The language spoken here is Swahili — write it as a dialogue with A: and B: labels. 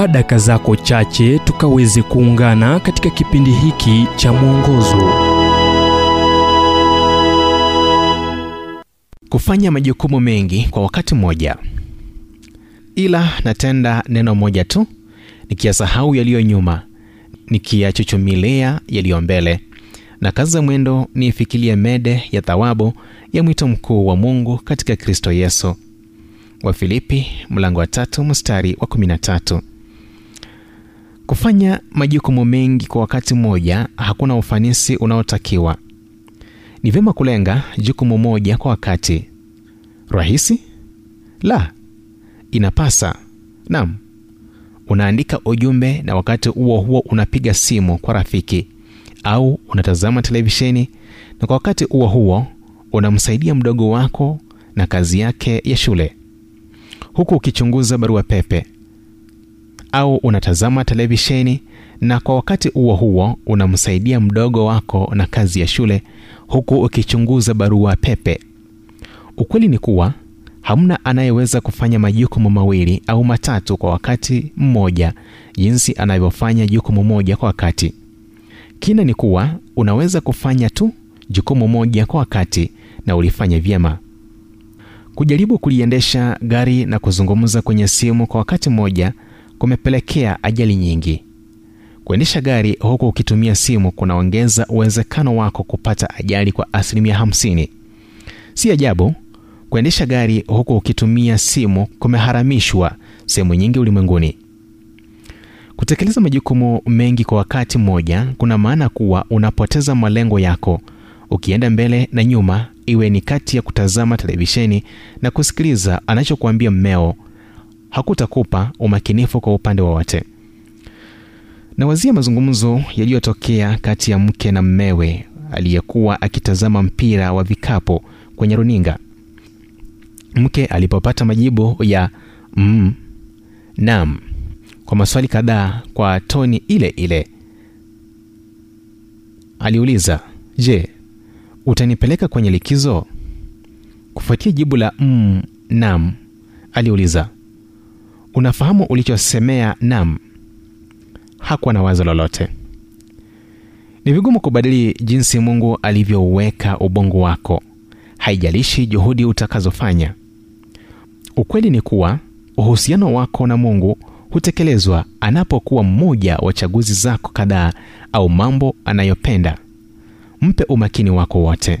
A: chukua daka zako chache tukaweze kuungana katika kipindi hiki cha mwongozo.
B: Kufanya majukumu mengi kwa wakati mmoja. Ila natenda neno moja tu nikiyasahau yaliyo nyuma nikiyachuchumilia yaliyo mbele. Na kazi za mwendo niifikilie mede ya thawabu ya mwito mkuu wa mungu katika kristo yesu. Wafilipi mlango wa tatu mstari wa 13 kufanya majukumu mengi kwa wakati mmoja hakuna ufanisi unaotakiwa. Ni vyema kulenga jukumu moja kwa wakati. Rahisi? La. Inapasa. Nam unaandika ujumbe na wakati huo huo unapiga simu kwa rafiki au unatazama televisheni na kwa wakati huo huo unamsaidia mdogo wako na kazi yake ya shule. Huku ukichunguza barua pepe au unatazama televisheni na kwa wakati huo huo unamsaidia mdogo wako na kazi ya shule huku ukichunguza barua pepe. Ukweli ni kuwa hamna anayeweza kufanya majukumu mawili au matatu kwa wakati mmoja jinsi anavyofanya jukumu moja kwa wakati. Kina ni kuwa unaweza kufanya tu jukumu moja kwa wakati na ulifanya vyema. Kujaribu kuliendesha gari na kuzungumza kwenye simu kwa wakati mmoja kumepelekea ajali nyingi. Kuendesha gari huku ukitumia simu kunaongeza uwezekano wako kupata ajali kwa asilimia 50 si ajabu kuendesha gari huku ukitumia simu kumeharamishwa sehemu nyingi ulimwenguni. Kutekeleza majukumu mengi kwa wakati mmoja kuna maana kuwa unapoteza malengo yako. Ukienda mbele na nyuma iwe ni kati ya kutazama televisheni na kusikiliza anachokuambia mmeo hakutakupa umakinifu kwa upande wowote. Nawazia mazungumzo yaliyotokea kati ya mke na mmewe aliyekuwa akitazama mpira wa vikapo kwenye runinga. Mke alipopata majibu ya mm, nam kwa maswali kadhaa kwa toni ile ile. Aliuliza je utanipeleka kwenye likizo? Kufuatia jibu la mm, nam aliuliza unafahamu ulichosemea nam? Hakuwa na wazo lolote. Ni vigumu kubadili jinsi mungu alivyouweka ubongo wako. Haijalishi juhudi utakazofanya. Ukweli ni kuwa uhusiano wako na mungu hutekelezwa anapokuwa mmoja wa chaguzi zako kadhaa au mambo anayopenda. Mpe umakini wako wote